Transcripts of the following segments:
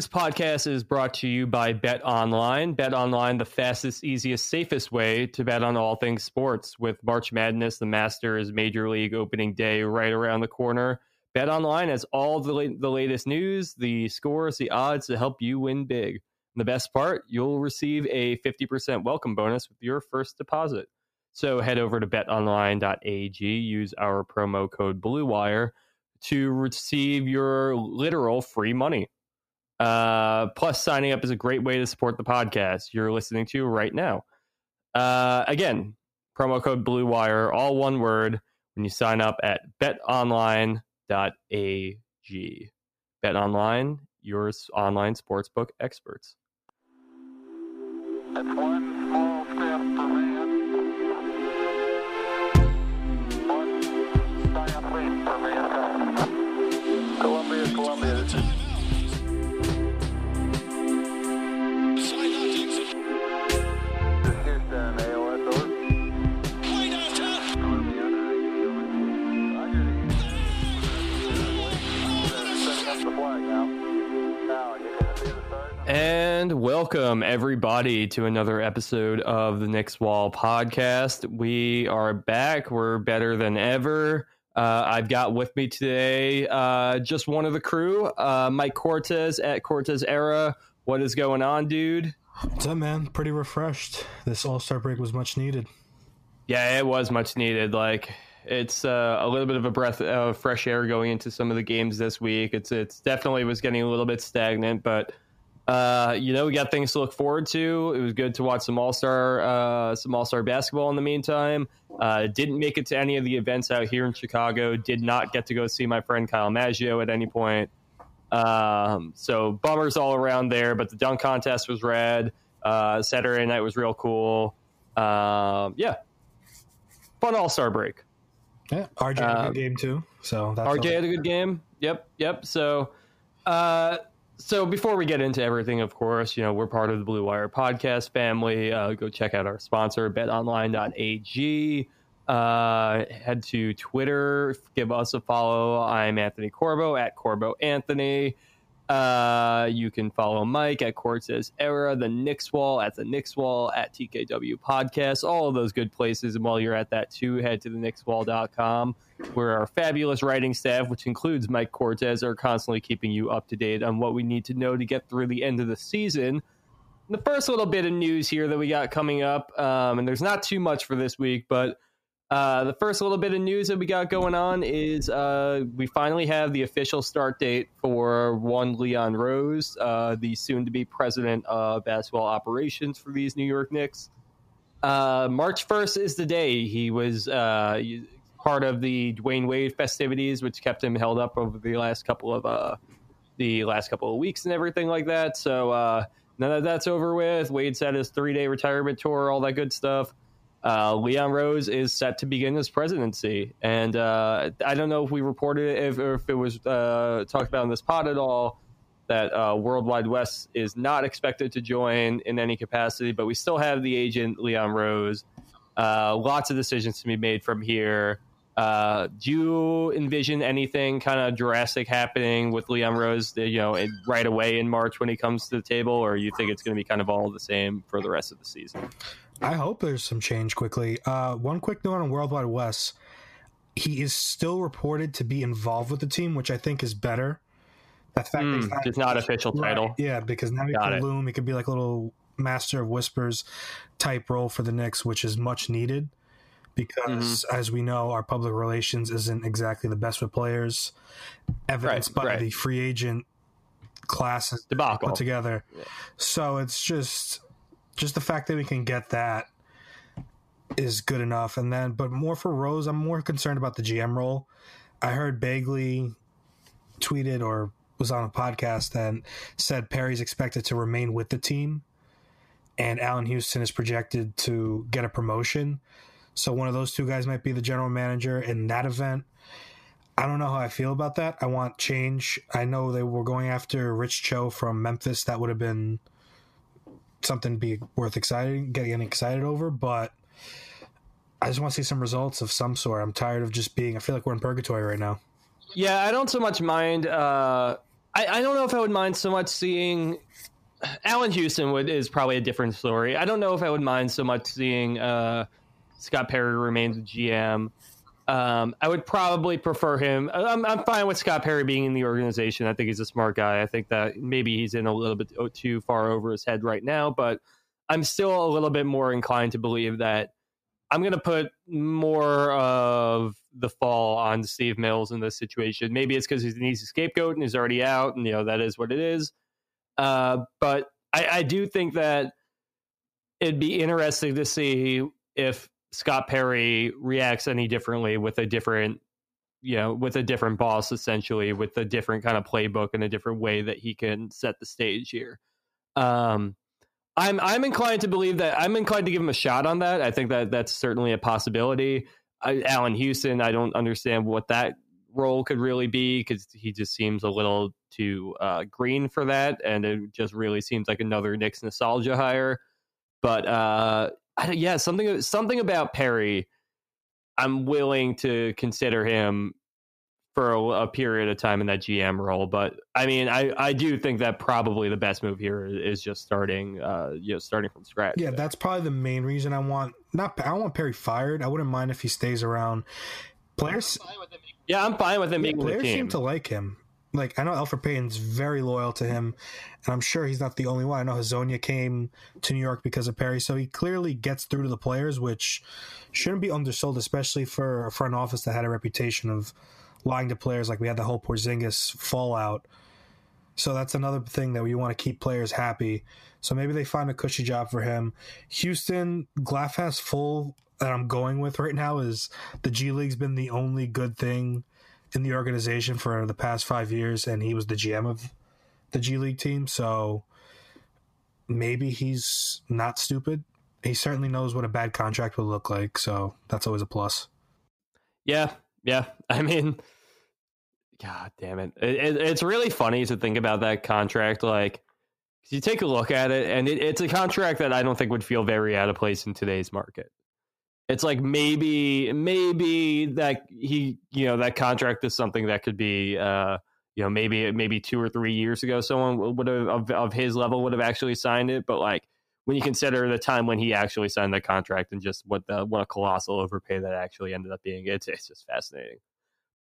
This podcast is brought to you by Bet Online. Bet Online, the fastest, easiest, safest way to bet on all things sports. With March Madness, the Masters, Major League opening day right around the corner, Bet Online has all the, la- the latest news, the scores, the odds to help you win big. And the best part, you'll receive a 50% welcome bonus with your first deposit. So head over to betonline.ag, use our promo code BLUEWIRE to receive your literal free money. Uh, plus, signing up is a great way to support the podcast you're listening to right now. Uh, again, promo code Blue Wire, all one word, when you sign up at betonline.ag. Bet Online, your online sportsbook experts. One small step for Columbia. And welcome everybody to another episode of the Knicks Wall podcast. We are back. We're better than ever. Uh, I've got with me today uh, just one of the crew, uh, Mike Cortez at Cortez Era. What is going on, dude? What's up, man? Pretty refreshed. This All Star break was much needed. Yeah, it was much needed. Like it's uh, a little bit of a breath of fresh air going into some of the games this week. It's it's definitely was getting a little bit stagnant, but uh, you know we got things to look forward to. It was good to watch some All Star uh, some All Star basketball in the meantime. Uh, didn't make it to any of the events out here in Chicago. Did not get to go see my friend Kyle Maggio at any point. Um, so bummers all around there. But the dunk contest was rad. Uh, Saturday night was real cool. Um, yeah, fun All Star break. Yeah, RJ had a Uh, good game too. So that's RJ had a good game. Yep, yep. So, uh, so before we get into everything, of course, you know we're part of the Blue Wire podcast family. Uh, go check out our sponsor, BetOnline.ag. Uh, head to Twitter, give us a follow. I'm Anthony Corbo at Corbo Anthony. Uh, you can follow Mike at Cortez Era, the Knicks Wall at the Knicks Wall at TKW Podcast, all of those good places. And while you're at that too, head to the knickswall.com where our fabulous writing staff, which includes Mike Cortez, are constantly keeping you up to date on what we need to know to get through the end of the season. The first little bit of news here that we got coming up, um, and there's not too much for this week, but uh, the first little bit of news that we got going on is uh, we finally have the official start date for one Leon Rose, uh, the soon to be president of basketball operations for these New York Knicks. Uh, March 1st is the day he was uh, part of the Dwyane Wade festivities, which kept him held up over the last couple of uh, the last couple of weeks and everything like that. So now that that's over with, Wade set his three day retirement tour, all that good stuff. Uh, Leon Rose is set to begin his presidency, and uh, I don't know if we reported it, if, if it was uh, talked about in this pod at all that uh, World Wide Wes is not expected to join in any capacity, but we still have the agent Leon Rose. Uh, lots of decisions to be made from here. Uh, do you envision anything kind of drastic happening with Leon Rose, you know, right away in March when he comes to the table, or you think it's going to be kind of all the same for the rest of the season? I hope there's some change quickly. Uh, one quick note on World Wide Wes: he is still reported to be involved with the team, which I think is better. The fact that Mm, he's it's not official Right, title. yeah, because now he Got can it. loom. He could be like a little master of whispers type role for the Knicks, which is much needed. Because Mm-hmm. as we know, our public relations isn't exactly the best with players, evidenced Right, by right. the free agent classes Debacle. put together. So it's just just the fact that we can get that is good enough. And then, but more for Rose, I'm more concerned about the GM role. I heard Begley tweeted or was on a podcast and said Perry's expected to remain with the team, and Allan Houston is projected to get a promotion. So one of those two guys might be the general manager in that event. I don't know how I feel about that. I want change. I know they were going after Rich Cho from Memphis. That would have been something be worth excited, getting excited over. But I just want to see some results of some sort. I'm tired of just being. I feel like we're in purgatory right now. Yeah, I don't so much mind uh, I, I don't know if I would mind so much seeing Allan Houston would is probably a different story. I don't know if I would mind so much seeing uh, Scott Perry remains GM. Um, I would probably prefer him. I'm, I'm fine with Scott Perry being in the organization. I think he's a smart guy. I think that maybe he's in a little bit too far over his head right now, but I'm still a little bit more inclined to believe that I'm going to put more of the fall on Steve Mills in this situation. Maybe it's because he's an easy scapegoat and he's already out, and you know that is what it is. Uh, but I, I do think that it'd be interesting to see if Scott Perry reacts any differently with a different, you know, with a different boss, essentially, with a different kind of playbook and a different way that he can set the stage here. Um, I'm I'm inclined to believe that I'm inclined to give him a shot on that. I think that that's certainly a possibility. I, Allan Houston, I don't understand what that role could really be because he just seems a little too uh, green for that, and it just really seems like another Knicks nostalgia hire. But uh, yeah, something something about Perry, I'm willing to consider him for a, a, period of time in that GM role. But I mean, I, I do think that probably the best move here is just starting, uh, you know, starting from scratch. Yeah, that's probably the main reason I want not. I want Perry fired. I wouldn't mind if he stays around. Players, yeah, I'm fine with him being. Players seem to like him like I know Elfrid Payton's very loyal to him, and I'm sure he's not the only one. I know Hezonja came to New York because of Perry, so he clearly gets through to the players, which shouldn't be undersold, especially for a front office that had a reputation of lying to players. Like we had the whole Porzingis fallout. So that's another thing that we want to keep players happy. So maybe they find a cushy job for him. Houston Glasshouse full that I'm going with right now is the G League's been the only good thing in the organization for the past five years, and he was the GM of the G League team. So maybe he's not stupid. He certainly knows what a bad contract would look like. So that's always a plus. Yeah, yeah. I mean, God damn it. it, it it's really funny to think about that contract. Like, you take a look at it, and it, it's a contract that I don't think would feel very out of place in today's market it's like maybe maybe that he you know that contract is something that could be uh you know maybe maybe two or three years ago someone would have of, of his level would have actually signed it. But like when you consider the time when he actually signed the contract and just what the what a colossal overpay that actually ended up being it's it's just fascinating.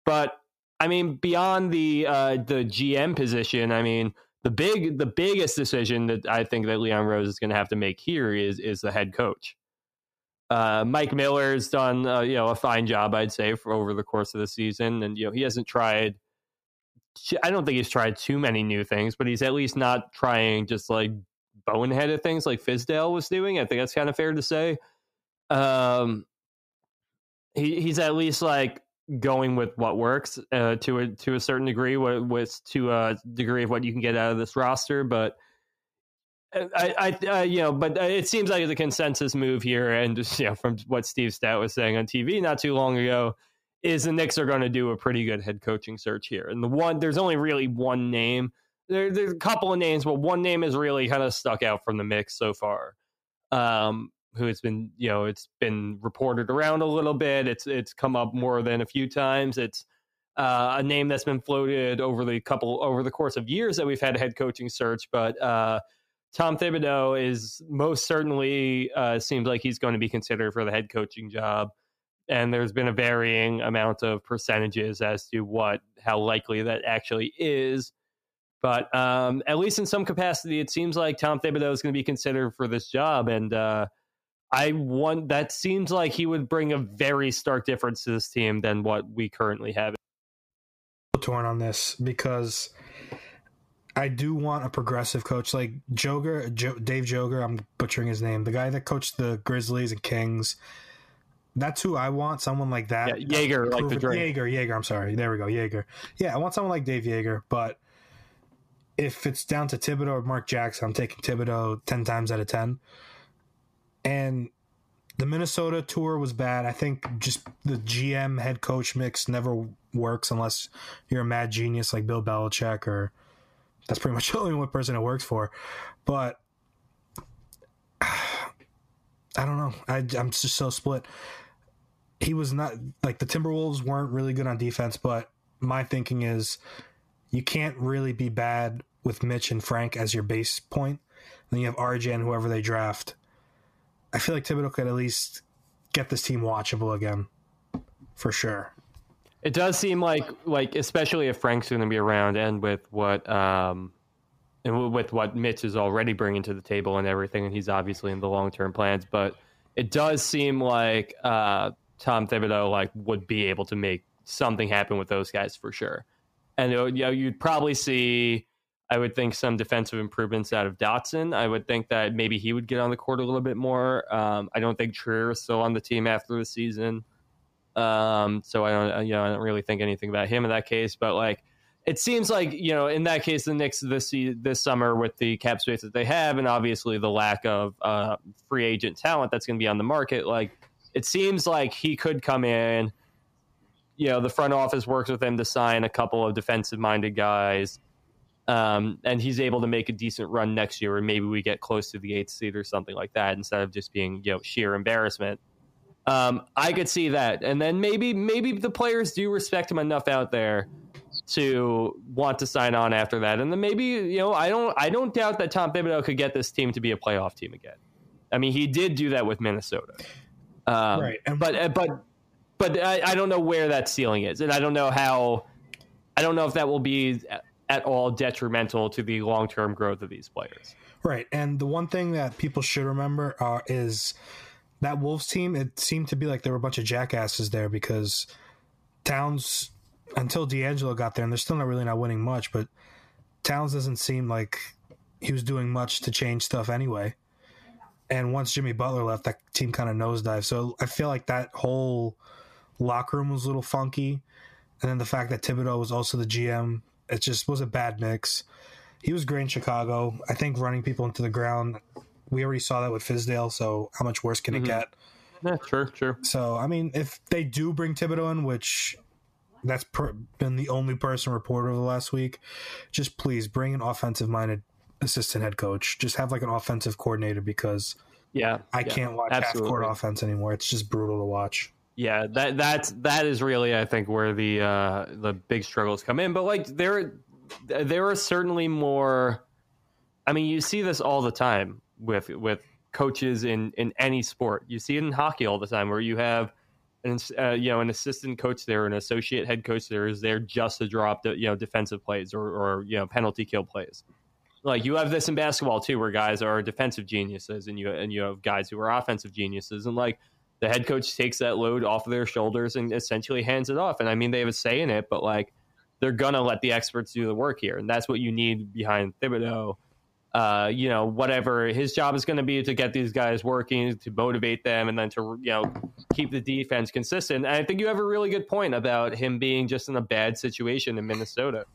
But i mean beyond the uh the gm position i mean the big the biggest decision that i think that leon rose is going to have to make here is is the head coach uh, Mike Miller's done uh, you know a fine job, I'd say, for over the course of the season, and you know he hasn't tried. I don't think he's tried too many new things, but he's at least not trying just like boneheaded things like Fizdale was doing. I think that's kind of fair to say. Um, he he's at least like going with what works uh, to a to a certain degree, with, with to a degree of what you can get out of this roster, but I, I uh, you know, but uh, it seems like the consensus move here, and just, you know, from what Steve Stoute was saying on TV not too long ago, is the Knicks are going to do a pretty good head coaching search here. And the one, there's only really one name. There, there's a couple of names, but one name is really kind of stuck out from the mix so far. Um, who has been, you know, it's been reported around a little bit. It's it's come up more than a few times. It's uh, a name that's been floated over the couple over the course of years that we've had a head coaching search, but. Uh, Tom Thibodeau is most certainly uh, seems like he's going to be considered for the head coaching job. And there's been a varying amount of percentages as to what how likely that actually is. But um, at least in some capacity, it seems like Tom Thibodeau is going to be considered for this job. And uh, I want that seems like he would bring a very stark difference to this team than what we currently have. Torn on this because I do want a progressive coach like Joger, jo- Dave Joger. I'm butchering his name. The guy that coached the Grizzlies and Kings. That's who I want. Someone like that. Yeah, Joerger, like the drink. Joerger, Joerger. I'm sorry. There we go. Joerger. Yeah, I want someone like Dave Joerger. But if it's down to Thibodeau or Mark Jackson, I'm taking Thibodeau ten times out of ten. And the Minnesota tour was bad. I think just the GM head coach mix never works unless you're a mad genius like Bill Belichick or that's pretty much the only one person it works for. But I don't know. I, I'm just so split. He was not like the Timberwolves weren't really good on defense, but my thinking is you can't really be bad with Mitch and Frank as your base point. Then you have RJ and whoever they draft. I feel like Thibodeau could at least get this team watchable again, for sure. It does seem like like especially if Frank's going to be around, and with what um, and with what Mitch is already bringing to the table and everything, and he's obviously in the long term plans, but it does seem like uh, Tom Thibodeau like would be able to make something happen with those guys for sure. And it you know, you'd probably see, I would think, some defensive improvements out of Dotson. I would think that maybe he would get on the court a little bit more. Um, I don't think Trier is still on the team after the season, um, so I don't, you know, I don't really think anything about him in that case. But like, it seems like you know, in that case, the Knicks this this summer with the cap space that they have, and obviously the lack of uh, free agent talent that's going to be on the market, like it seems like he could come in you know the front office works with him to sign a couple of defensive minded guys um, and he's able to make a decent run next year or maybe we get close to the eighth seed or something like that instead of just being you know sheer embarrassment um, i could see that. And then maybe maybe the players do respect him enough out there to want to sign on after that. And then maybe you know i don't i don't doubt that tom thibodeau could get this team to be a playoff team again. I mean he did do that with minnesota. Um, Right, and- but but but I, I don't know where that ceiling is, and I don't know how. I don't know if that will be at all detrimental to the long term growth of these players. Right, and the one thing that people should remember uh, is that Wolves team. It seemed to be like there were a bunch of jackasses there because Towns, until D'Angelo got there, and they're still not really not winning much. But Towns doesn't seem like he was doing much to change stuff anyway. And once Jimmy Butler left, that team kind of nosedived. So I feel like that whole locker room was a little funky, and then the fact that Thibodeau was also the GM, it just was a bad mix he was great in Chicago. I think running people into the ground. We already saw that with Fizdale. So how much worse can it get? Yeah, sure, sure. So I mean, if they do bring Thibodeau in, which that's per- been the only person reported over the last week, just please bring an offensive-minded assistant head coach. Just have like an offensive coordinator because Yeah, I yeah, can't watch absolutely. half-court offense anymore. It's just brutal to watch. Yeah, that that's that is really I think where the uh, the big struggles come in. But like there there are certainly more. I mean, you see this all the time with with coaches in in any sport. You see it in hockey all the time, where you have an uh, you know an assistant coach there, an associate head coach there is there just to drop the you know defensive plays or or you know penalty kill plays. Like you have this in basketball too, where guys are defensive geniuses, and you and you have guys who are offensive geniuses, and like the head coach takes that load off of their shoulders and essentially hands it off. And I mean, they have a say in it, but like they're gonna let the experts do the work here, and that's what you need behind Thibodeau. Uh, you know, whatever his job is going to be to get these guys working, to motivate them, and then to you know keep the defense consistent. And I think you have a really good point about him being just in a bad situation in Minnesota.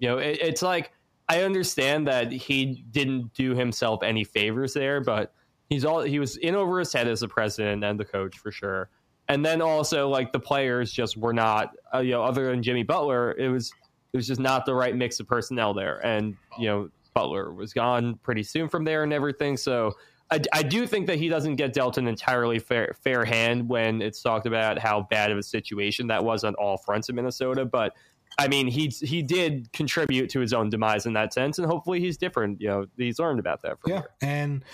You know, it, it's like I understand that he didn't do himself any favors there, but he's all he was in over his head as the president and the coach for sure. And then also like the players just were not, uh, you know, other than Jimmy Butler, it was it was just not the right mix of personnel there. And you know, Butler was gone pretty soon from there and everything. So I, I do think that he doesn't get dealt an entirely fair fair hand when it's talked about how bad of a situation that was on all fronts in Minnesota. But I mean, he he did contribute to his own demise in that sense, and hopefully he's different. You know, he's learned about that. From Yeah, here. and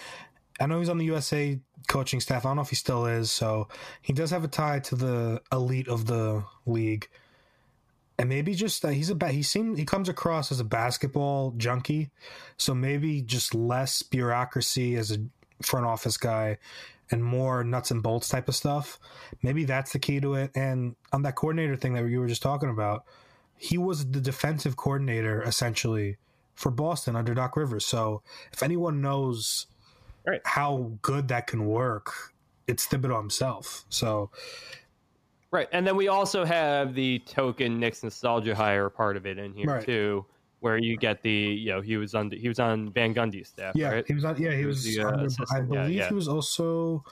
I know he's on the USA coaching staff. I don't know if he still is. So he does have a tie to the elite of the league, and maybe just uh, he's a ba- he seems he comes across as a basketball junkie. So maybe just less bureaucracy as a front office guy. And more nuts and bolts type of stuff. Maybe that's the key to it. And on that coordinator thing that you were just talking about, he was the defensive coordinator essentially for Boston under Doc Rivers. So if anyone knows Right. how good that can work, it's Thibodeau himself. So Right, and then we also have the token Knicks nostalgia hire part of it in here Right. too, where you get the you know he was on he was on Van Gundy's staff, yeah, right? he was on. Yeah, he He was. was the, uh, under, I assistant, yeah, believe yeah. he was also.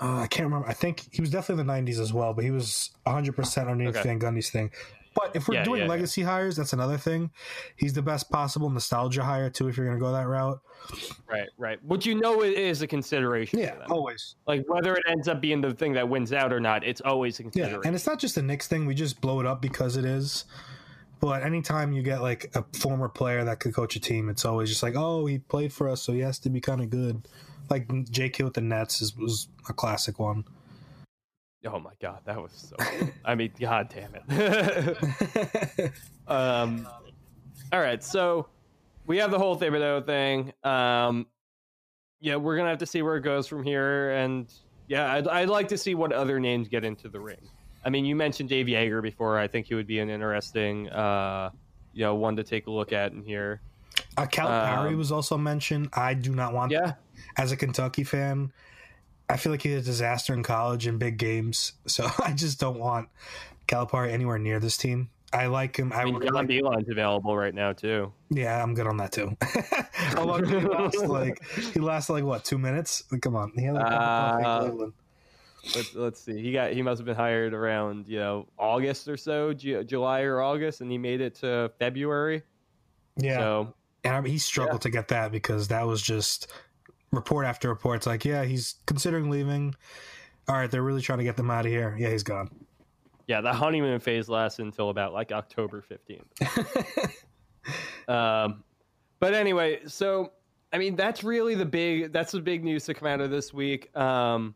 Uh, I can't remember. I think he was definitely in the '90s as well, but he was 100 percent underneath Okay. Van Gundy's thing. But if we're Yeah, doing yeah, yeah. legacy hires, that's another thing. He's the best possible nostalgia hire too. If you're going to go that route, Right, right. Which you know it is a consideration. yeah, always. like whether it ends up being the thing that wins out or not, it's always a Yeah, consideration. and it's not just the Knicks thing. We just blow it up because it is. But anytime you get like a former player that could coach a team, it's always just like, oh, he played for us, so he has to be kind of good. Like J.K. with the Nets is, was a classic one. Oh my god, that was so. I mean, god damn it. um, all right, so we have the whole Thibodeau thing. Um, yeah, we're gonna have to see where it goes from here, and yeah, I'd, I'd like to see what other names get into the ring. I mean, you mentioned Dave Joerger before. I think he would be an interesting, uh, you know, one to take a look at in here. Uh, Calipari Um, was also mentioned. I do not want Yeah, as a Kentucky fan, I feel like he's a disaster in college and big games. So I just don't want Calipari anywhere near this team. I like him. I, I mean, John like, Beilein's available right now too. yeah, I'm good on that too. Although he lost like he lasted like what two minutes? Like, come on, he had like a cup of Uh. Let's, let's see. He got he must have been hired around you know August or so, Ju- July or August, and he made it to February. Yeah, So and I mean, he struggled to get that because that was just report after report. It's like, yeah, he's considering leaving. All right, they're really trying to get them out of here. Yeah, he's gone. yeah, the honeymoon phase lasts until about like October fifteenth. um, but anyway, so I mean that's really the big that's the big news to come out of this week. Um,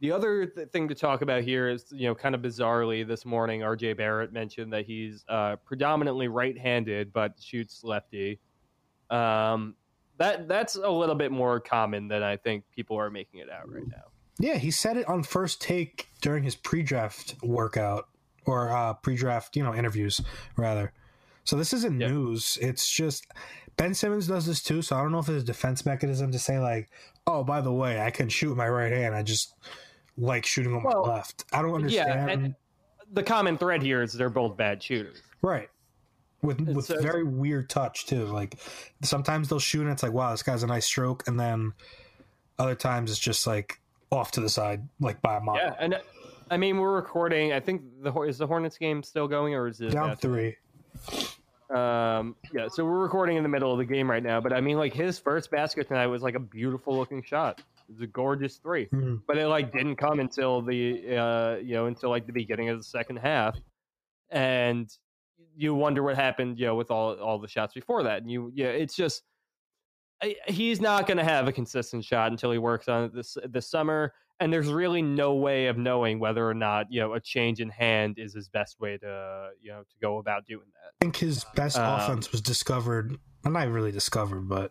the other th- thing to talk about here is you know kind of bizarrely this morning, RJ Barrett mentioned that he's uh, predominantly right-handed but shoots lefty. Um, that that's a little bit more common than I think people are making it out right now. Yeah, he said it on first take during his pre-draft workout or uh, pre-draft, you know, interviews rather. So this isn't Yeah. news. It's just Ben Simmons does this too. So I don't know if it's a defense mechanism to say like, oh, by the way, I can shoot with my right hand. I just like shooting with Well, my left. I don't understand. Yeah, and the common thread here is they're both bad shooters. right. With with so- very weird touch too. Like sometimes they'll shoot and it's like, wow, this guy's a nice stroke, and then other times it's just like off to the side, like by a mile. Yeah, and uh, I mean we're recording. I think the is the Hornets game still going or is it Down three. Um, yeah, so we're recording in the middle of the game right now. But I mean, like his first basket tonight was like a beautiful looking shot. It's a gorgeous three, Mhm. but it like didn't come until the uh you know until like the beginning of the second half, and you wonder what happened you know with all all the shots before that. And you yeah, it's just. He's not going to have a consistent shot until he works on it this this summer, and there's really no way of knowing whether or not you know a change in hand is his best way to you know to go about doing that. I think his best Um, offense was discovered. Well, not really discovered, but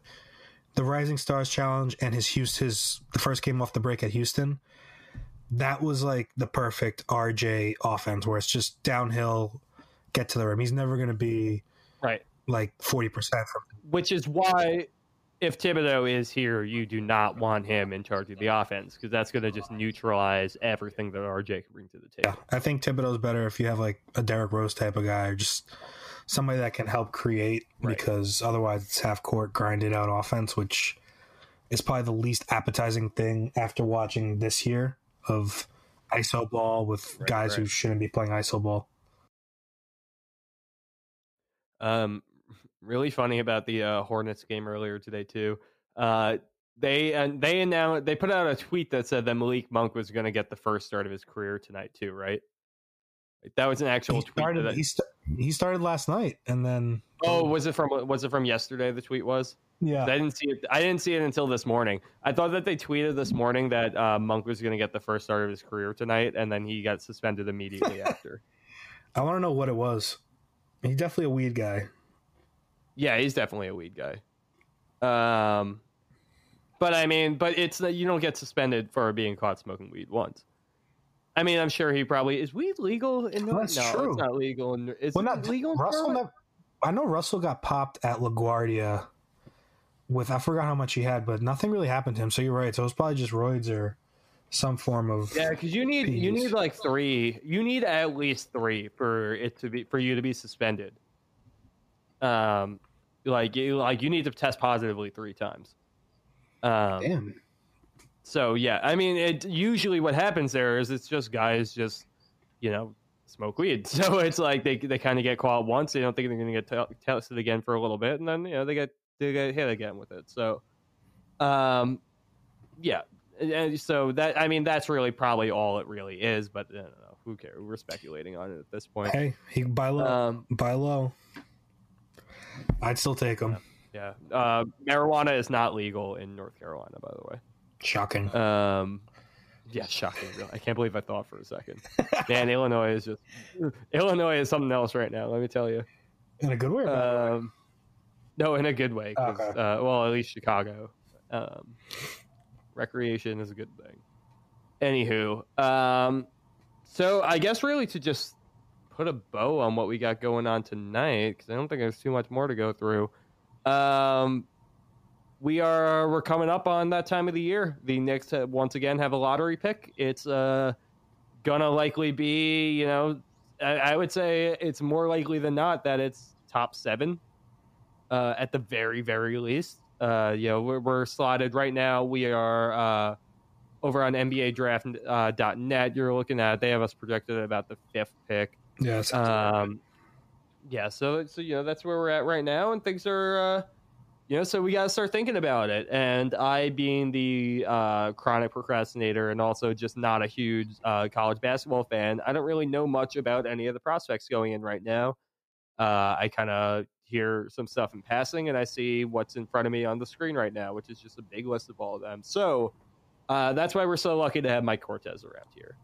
the Rising Stars Challenge and his Houston, his the first game off the break at Houston. That was like the perfect RJ offense, where it's just downhill, get to the rim. He's never going to be Right. like forty percent from. Which is why, if Thibodeau is here, you do not want him in charge of the offense because that's going to just neutralize everything that RJ can bring to the Yeah, table. I think Thibodeau's better if you have like a Derrick Rose type of guy, or just somebody that can help create. Right. Because otherwise, it's half court grinded out offense, which is probably the least appetizing thing after watching this year of ISO ball with Right, guys who shouldn't be playing ISO ball. Um, really funny about the uh, Hornets game earlier today too. Uh, they and they announced they put out a tweet that said that Malik Monk was going to get the first start of his career tonight too. Right? Like, that was an actual He tweet. started. that- He, st- he started last night, and then oh, was it from was it from yesterday? The tweet was. yeah, I didn't see it. I didn't see it until this morning. I thought that they tweeted this morning that uh, Monk was going to get the first start of his career tonight, and then he got suspended immediately after. I want to know what it was. He's definitely a weed guy. Yeah, he's definitely a weed guy. Um, but I mean, but it's that you don't get suspended for being caught smoking weed once. I mean, I'm sure he probably is weed legal in Well, that's no, true. it's not legal. In, is Well, not legal Russell. Never, I know Russell got popped at LaGuardia with I forgot how much he had, but nothing really happened to him. So you're right. So it was probably just roids or some form of Yeah, because you need you need like three. You need at least three for it to be for you to be suspended. Um, like you like you need to test positively three times. Um, damn. so yeah, I mean, it usually what happens there is it's just guys just you know smoke weed. So it's like they they kind of get caught once. They don't think they're going to get te- tested again for a little bit, and then you know they get they get hit again with it. So, um, yeah, and so that I mean that's really probably all it really is. But I don't know. Who cares? We're speculating on it at this point. Hey, he buy low. Um, buy low. I'd still take him. yeah. Uh, marijuana is not legal in North Carolina, by the way. Shocking. Um, yeah, shocking. really. I can't believe I thought for a second. Man, Illinois is just Illinois is something else right now. Let me tell you. In a good way. or? Um, no, in a good way. Okay. uh, well, at least Chicago. Um, recreation is a good thing. Anywho, um, so I guess really to just put a bow on what we got going on tonight, because I don't think there's too much more to go through. Um, we are we're coming up on that time of the year. The Knicks uh, once again have a lottery pick. It's uh gonna likely be you know I, I would say it's more likely than not that it's top seven uh, at the very very least. Uh, you know we're, we're slotted right now. We are uh, over on NBA Draft uh, dot net. You're looking at they have us projected at about the fifth pick. yeah. right. Um, yeah, so so you know that's where we're at right now, and things are, uh, you know, so we got to start thinking about it. And I, being the uh, chronic procrastinator, and also just not a huge uh, college basketball fan, I don't really know much about any of the prospects going in right now. Uh, I kind of hear some stuff in passing, and I see what's in front of me on the screen right now, which is just a big list of all of them. So uh, that's why we're so lucky to have Mike Cortez around here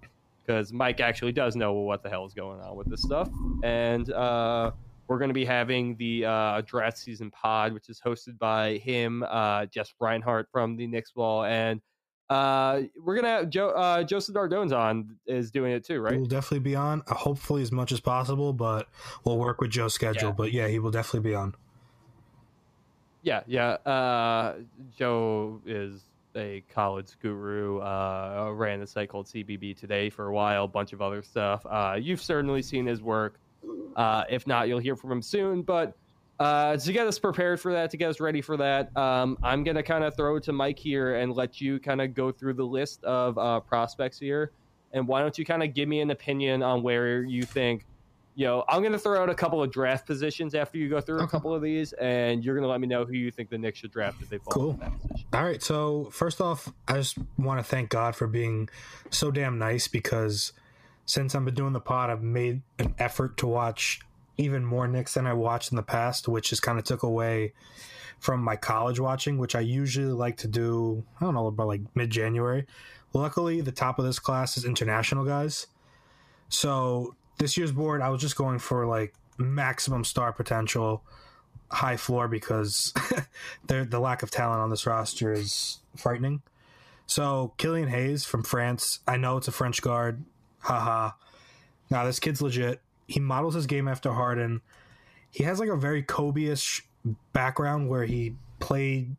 because Mike actually does know what the hell is going on with this stuff. And uh, we're going to be having the uh, draft season pod, which is hosted by him, uh, Jess Reinhardt from the Knicks Wall, and uh, we're gonna have Joe uh, Joseph Dardone's on is doing it too, right? We'll definitely be on. uh, Hopefully, as much as possible, but we'll work with Joe's schedule. Yeah. But yeah, he will definitely be on. Yeah, yeah. Uh, Joe is a college guru. Uh, ran a site called CBB Today for a while, a bunch of other stuff. Uh, you've certainly seen his work. Uh, if not, you'll hear from him soon. But uh, to get us prepared for that, to get us ready for that, um, I'm going to kind of throw it to Mike here and let you kind of go through the list of uh, prospects here. And why don't you kind of give me an opinion on where you think you know, I'm going to throw out a couple of draft positions after you go through a couple of these, and you're going to let me know who you think the Knicks should draft if they fall Cool. in that position. All right. So first off, I just want to thank God for being so damn nice because since I've been doing the pod, I've made an effort to watch even more Knicks than I watched in the past, which just kind of took away from my college watching, which I usually like to do. I don't know about like mid January. Luckily, the top of this class is international guys. So this year's board, I was just going for like maximum star potential, high floor because the the lack of talent on this roster is frightening. So Killian Hayes from France, I know it's a French guard. Haha. Now this kid's legit. He models his game after Harden. He has like a very Kobe-ish background where he played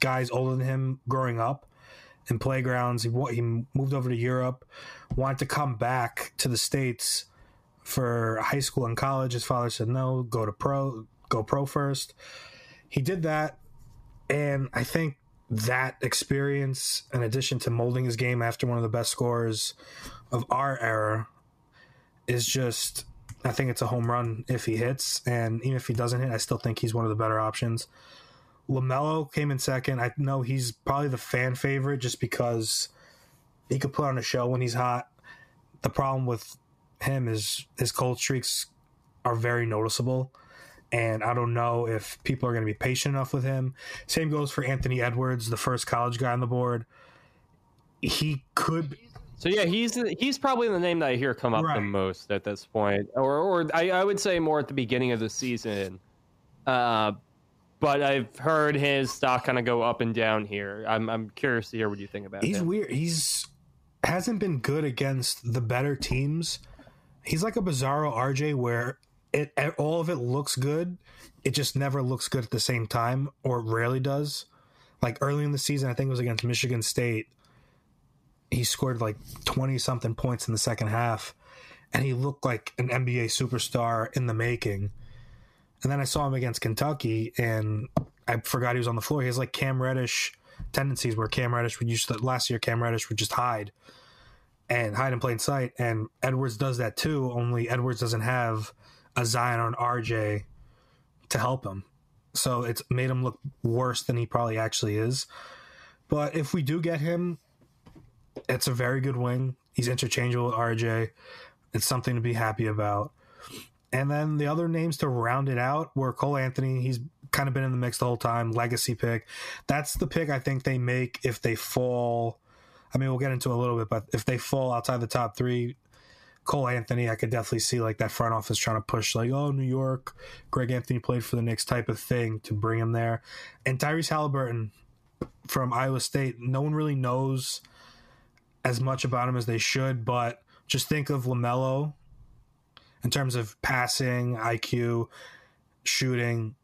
guys older than him growing up in playgrounds. He, he moved over to Europe, wanted to come back to the States for high school and college. His father said no, go to pro, go pro first. He did that, and I think that experience, in addition to molding his game after one of the best scorers of our era, is just. I think it's a home run if he hits, and even if he doesn't hit, I still think he's one of the better options. Lamelo came in second. I know he's probably the fan favorite just because he could put on a show when he's hot. The problem with him is his cold streaks are very noticeable, and I don't know if people are going to be patient enough with him. Same goes for Anthony Edwards, the first college guy on the board. He could So yeah, he's he's probably the name that I hear come up the most at this point, or or I, I would say more at the beginning of the season. Uh, but I've heard his stock kind of go up and down here. I'm I'm curious to hear what you think about it. he's him. weird. He's hasn't been good against the better teams. He's like a bizarro RJ where it all of it looks good, it just never looks good at the same time, or rarely does. Like early in the season, I think it was against Michigan State. He scored like twenty something points in the second half, and he looked like an NBA superstar in the making. And then I saw him against Kentucky, and I forgot he was on the floor. He has like Cam Reddish tendencies where Cam Reddish would use last year. Cam Reddish would just hide and hide in plain sight, and Edwards does that too. Only Edwards doesn't have a Zion or an RJ to help him, so it's made him look worse than he probably actually is. But if we do get him, it's a very good wing. He's interchangeable with RJ. It's something to be happy about. And then the other names to round it out were Cole Anthony. He's kind of been in the mix the whole time. Legacy pick. That's the pick I think they make if they fall. I mean, we'll get into a little bit, but if they fall outside the top three, Cole Anthony, I could definitely see like that front office trying to push like, oh, New York, Greg Anthony played for the Knicks type of thing to bring him there. And Tyrese Halliburton from Iowa State, no one really knows as much about him as they should, but just think of LaMelo in terms of passing, IQ, shooting.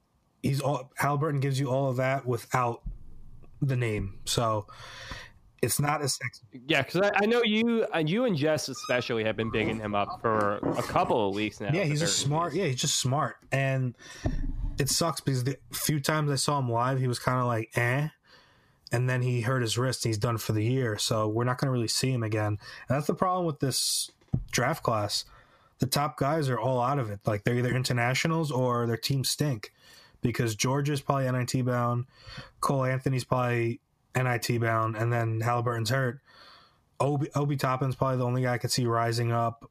He's all Halliburton gives you all of that without the name. So it's not as sexy. Yeah, because I, I, know you and you and Jess especially have been bigging him up for a couple of weeks now. Yeah, he's just smart. Yeah, he's just smart, and it sucks because the few times I saw him live, he was kind of like eh, and then he hurt his wrist. and he's done for the year, so we're not going to really see him again. And that's the problem with this draft class. The top guys are all out of it. Like they're either internationals or their teams stink. Because Georgia's probably NIT bound, Cole Anthony's probably NIT bound, and then Halliburton's hurt. Obi, Obi Toppin's probably the only guy I could see rising up,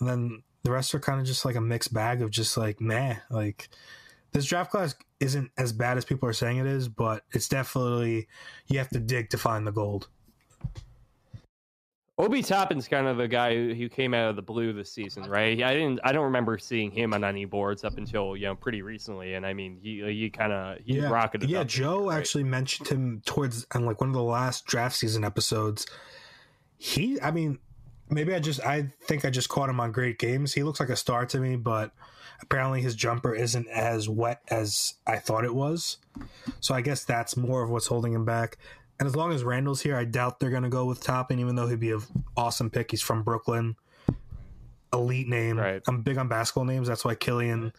and then the rest are kind of just like a mixed bag of just like meh. Like this draft class isn't as bad as people are saying it is, but it's definitely you have to dig to find the gold. Obi Toppin's kind of the guy who came out of the blue this season, right? I didn't, I don't remember seeing him on any boards up until you know pretty recently, and I mean, he he kind of he yeah. rocketed. Yeah, Joe right? actually mentioned him towards on like one of the last draft season episodes. He, I mean, maybe I just I think I just caught him on great games. He looks like a star to me, but apparently his jumper isn't as wet as I thought it was. So I guess that's more of what's holding him back. And as long as Randle's here, I doubt they're going to go with Toppin, even though he'd be an awesome pick. He's from Brooklyn. Elite name. Right. I'm big on basketball names. That's why Killian.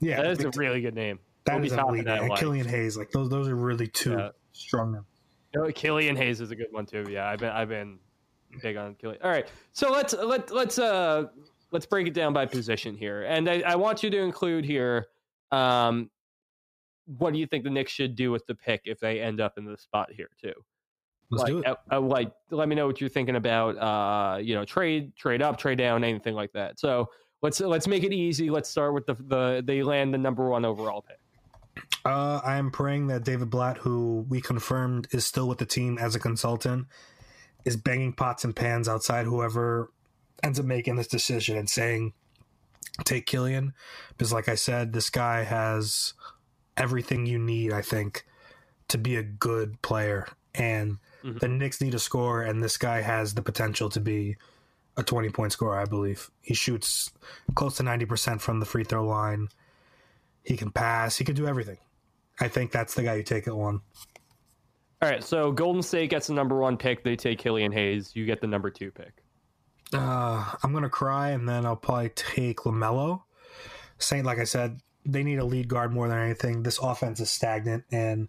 Yeah. That is a really good name. That is an elite name. Killian Hayes. Like those those are really two yeah. strong names. You know, Killian Hayes is a good one too. Yeah, I've been I've been big on Killian. All right. So let's let let's uh let's break it down by position here. And I, I want you to include here um what do you think the Knicks should do with the pick if they end up in the spot here too? Let's like, do it. Uh, uh, like, let me know what you're thinking about. Uh, you know, trade, trade up, trade down, anything like that. So let's let's make it easy. Let's start with the the they land the number one overall pick. Uh, I am praying that David Blatt, who we confirmed is still with the team as a consultant, is banging pots and pans outside whoever ends up making this decision and saying, "Take Killian," because, like I said, this guy has everything you need, I think, to be a good player. And mm-hmm. the Knicks need a score, and this guy has the potential to be a 20 point scorer, I believe. He shoots close to 90% from the free throw line. He can pass, he can do everything. I think that's the guy you take at one. All right, so Golden State gets the number one pick. They take Killian Hayes. You get the number two pick. Uh, I'm gonna cry, and then I'll probably take Lamelo. Saint, like I said, they need a lead guard more than anything. This offense is stagnant, and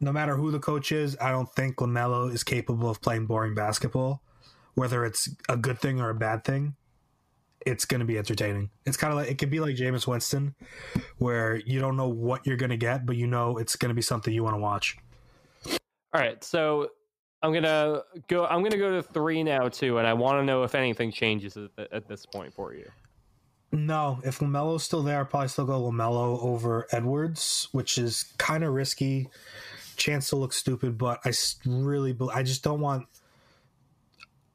no matter who the coach is, I don't think Lamelo is capable of playing boring basketball. Whether it's a good thing or a bad thing, it's going to be entertaining. It's kind of like it could be like Jameis Winston, where you don't know what you're going to get, but you know it's going to be something you want to watch. All right, so I'm gonna go. I'm gonna go to three now too, and I want to know if anything changes at, at this point for you. No, if Lamelo's still there, I'll probably still go Lamelo over Edwards, which is kind of risky. Chance to look stupid, but I really, I just don't want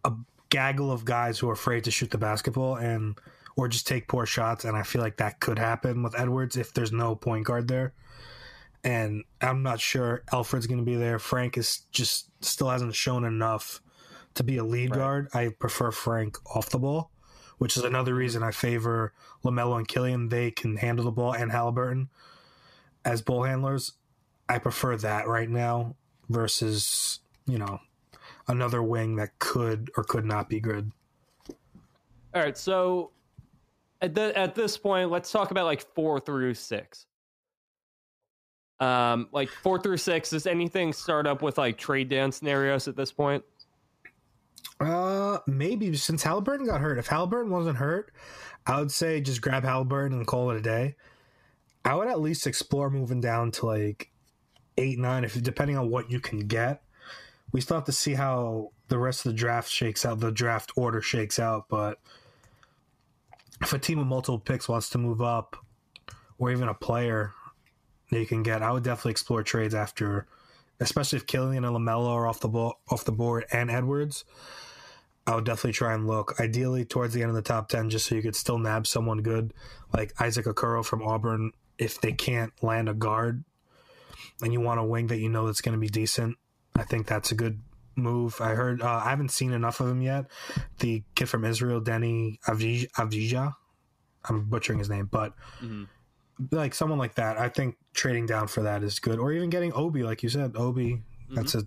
a gaggle of guys who are afraid to shoot the basketball and or just take poor shots. And I feel like that could happen with Edwards if there's no point guard there. And I'm not sure Elfrid's going to be there. Frank is just still hasn't shown enough to be a lead right. guard. I prefer Frank off the ball which is another reason I favor Lamelo and Killian. They can handle the ball and Halliburton as ball handlers. I prefer that right now versus you know another wing that could or could not be good. All right, so at the, at this point, let's talk about like four through six. Um, like four through six, does anything start up with like trade down scenarios at this point? Uh, maybe since Halliburton got hurt. If Halliburton wasn't hurt, I would say just grab Halliburton and call it a day. I would at least explore moving down to like eight, nine, if depending on what you can get. we still have to see how the rest of the draft shakes out, the draft order shakes out. But if a team with multiple picks wants to move up, or even a player that you can get, I would definitely explore trades after, especially if Killian and Lamelo are off the ball, off the board, and Edwards. I would definitely try and look, ideally towards the end of the top ten, just so you could still nab someone good, like Isaac Okoro from Auburn. If they can't land a guard, and you want a wing that you know that's going to be decent, I think that's a good move. I heard uh, I haven't seen enough of him yet. The kid from Israel, Deni Avdija, I'm butchering his name, but Mhm. Like someone like that, I think trading down for that is good. Or even getting Obi, like you said, Obi. That's a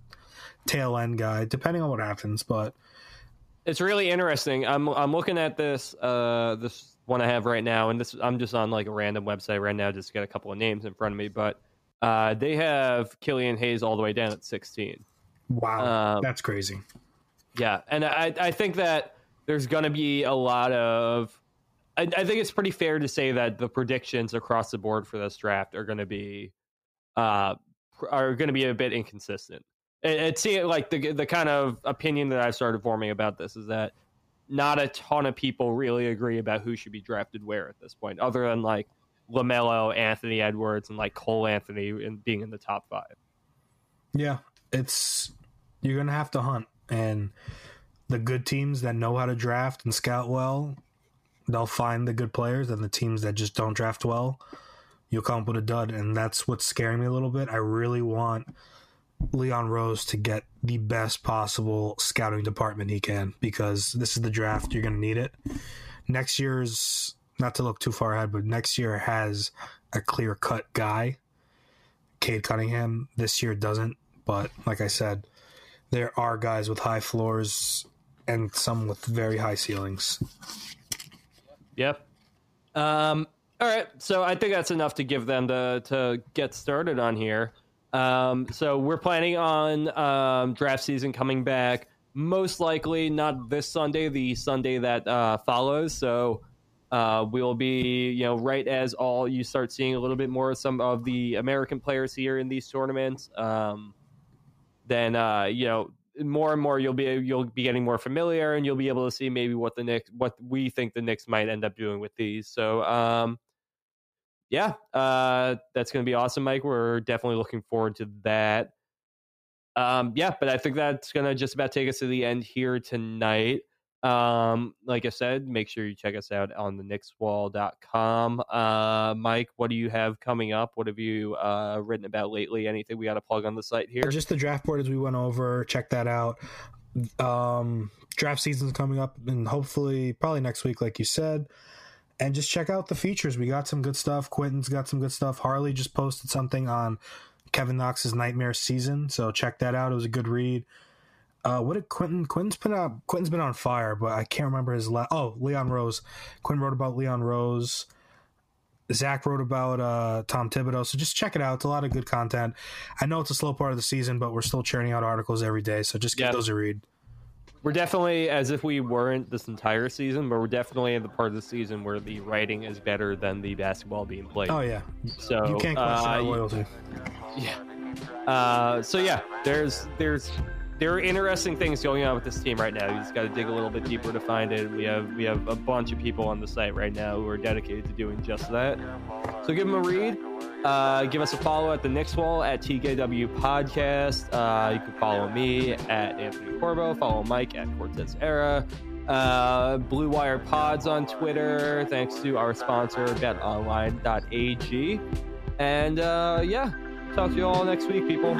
tail end guy, depending on what happens. But It's really interesting. I'm I'm looking at this uh this one I have right now, and this I'm just on like a random website right now just to get a couple of names in front of me, but uh, they have Killian Hayes all the way down at 16. wow, Um, that's crazy. Yeah, and I I think that there's going to be a lot of. I, I think it's pretty fair to say that the predictions across the board for this draft are going to be, uh, are going to be a bit inconsistent. It, it seems like the the kind of opinion that I've started forming about this is that not a ton of people really agree about who should be drafted where at this point, other than like Lamelo, Anthony Edwards, and like Cole Anthony in, being in the top five. Yeah, it's you're gonna have to hunt, and the good teams that know how to draft and scout well, they'll find the good players, and the teams that just don't draft well, you'll come up with a dud, and that's what's scaring me a little bit. I really want Leon Rose to get the best possible scouting department he can because this is the draft. You're gonna need it. Next year's not to look too far ahead, but next year has a clear cut guy. Cade Cunningham this year doesn't, but like I said, there are guys with high floors and some with very high ceilings. Yep. Um, all right. So I think that's enough to give them to to get started on here. Um, so we're planning on um, draft season coming back most likely not this Sunday, the Sunday that uh, follows. So uh, we'll be, you know, right as all you start seeing a little bit more of some of the American players here in these tournaments. Um, then uh, you know more and more you'll be you'll be getting more familiar and you'll be able to see maybe what the Knicks what we think the Knicks might end up doing with these. So um yeah, uh that's gonna be awesome, Mike. We're definitely looking forward to that. Um yeah, but I think that's gonna just about take us to the end here tonight. Um, like I said, make sure you check us out on the Knickswall.com. Uh Mike, what do you have coming up? What have you uh written about lately? Anything we gotta plug on the site here? Just the draft board as we went over. Check that out. Um, draft season's coming up, and hopefully, probably next week, like you said. And just check out the features. We got some good stuff. Quentin's got some good stuff. Harley just posted something on Kevin Knox's Nightmare season, so check that out. It was a good read. Uh, what did Quentin? Quentin's been out. Quentin's been on fire, but I can't remember his last. Oh, Leon Rose. Quentin wrote about Leon Rose. Zach wrote about uh, Tom Thibodeau. So just check it out. It's a lot of good content. I know it's a slow part of the season, but we're still churning out articles every day. So just give Yeah. those a read. We're definitely, as if we weren't this entire season, but we're definitely in the part of the season where the writing is better than the basketball being played. Oh yeah, so you can't question uh, our loyalty. Uh, so yeah, there's there's there are interesting things going on with this team right now. You just got to dig a little bit deeper to find it. We have we have a bunch of people on the site right now who are dedicated to doing just that. So give them a read. Uh, give us a follow at the Knicks Wall at TKW Podcast. Uh, you can follow me at Anthony Corbo. Follow Mike at Cortez Era. Uh, Blue Wire Pods on Twitter. Thanks to our sponsor BetOnline.ag. And uh, yeah, talk to you all next week, people.